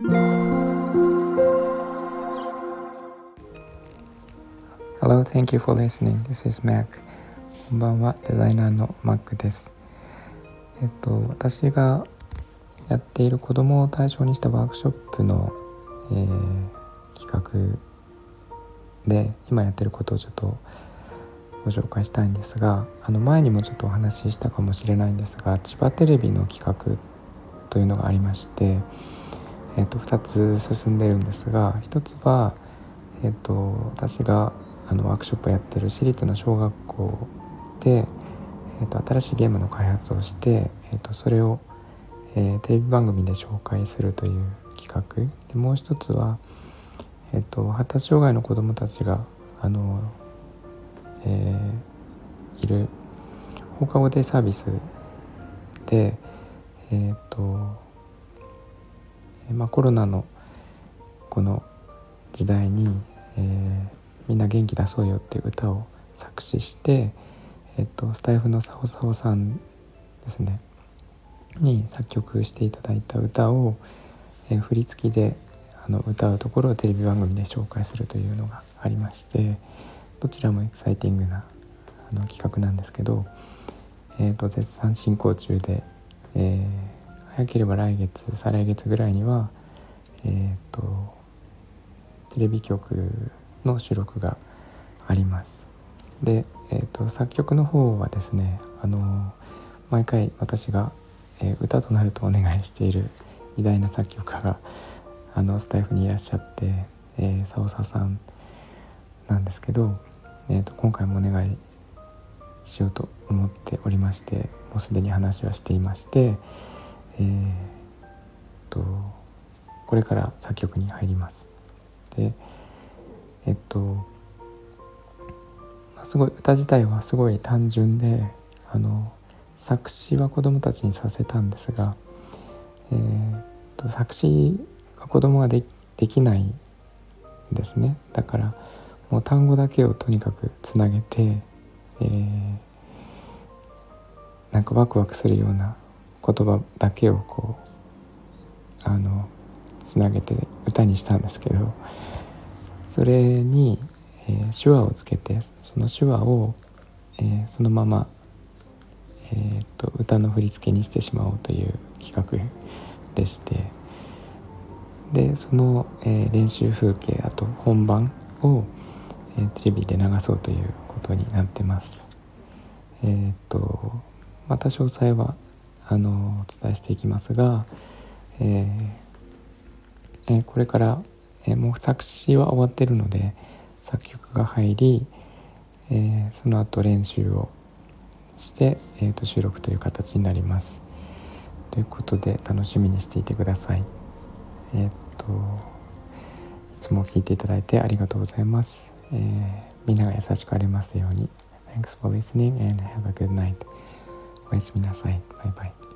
Hello, thank you for listening. This is Mac. こんばんは、デザイナーの Mac です。えっと、私がやっている子供を対象にしたワークショップの、えー、企画で今やってることをちょっとご紹介したいんですがあの前にもちょっとお話ししたかもしれないんですが千葉テレビの企画というのがありまして、えー、と2つ進んでるんですが1つは、えー、と私があのワークショップをやってる私立の小学校で、えー、と新しいゲームの開発をして、えー、とそれを、えー、テレビ番組で紹介するという企画。でもう一つは、えー、と発達障害の子どもたちがあの、えー、いる放課後デイサービスでえっ、と、まあ、コロナのこの時代に、えー、みんな元気出そうよっていう歌を作詞して、えっと、スタイフのサオサオさんですねに作曲していただいた歌を、えー、振り付きであの歌うところをテレビ番組で紹介するというのがありましてどちらもエキサイティングなあの企画なんですけど、えーと、絶賛進行中で、えー、早ければ来月再来月ぐらいには、えーとテレビ局の収録があります。で、えーと、作曲の方はですねあの毎回私が、えー、歌となるとお願いしている偉大な作曲家があのスタイフにいらっしゃって、えー、サオサさんなんですけど、えーと、今回もお願いしようと思っておりましてもうすでに話はしていまして、えーとこれから作曲に入ります。でえっとすごい歌自体はすごい単純であの作詞は子供たちにさせたんですが、えー、と作詞は子供がでできないんですねだからもう単語だけをとにかくつなげて、えー、なんかワクワクするような言葉だけをこうあのつなげて歌にしたんですけどそれに、えー、手話をつけてその手話を、えー、そのまま、えーと、歌の振り付けにしてしまおうという企画でしてでその、えー、練習風景あと本番を、え、テレビで流そうということになってます。えーとまた詳細はあのお伝えしていきますが、えーえー、これからえー、もう作詞は終わってるので作曲が入り、えー、その後練習をして、えー、と収録という形になります。ということで楽しみにしていてください。えっ、といつも聞いていただいてありがとうございます。えー、みんなが優しくありますように。Thanks for listening and have a good night. おやすみなさい。バイバイ。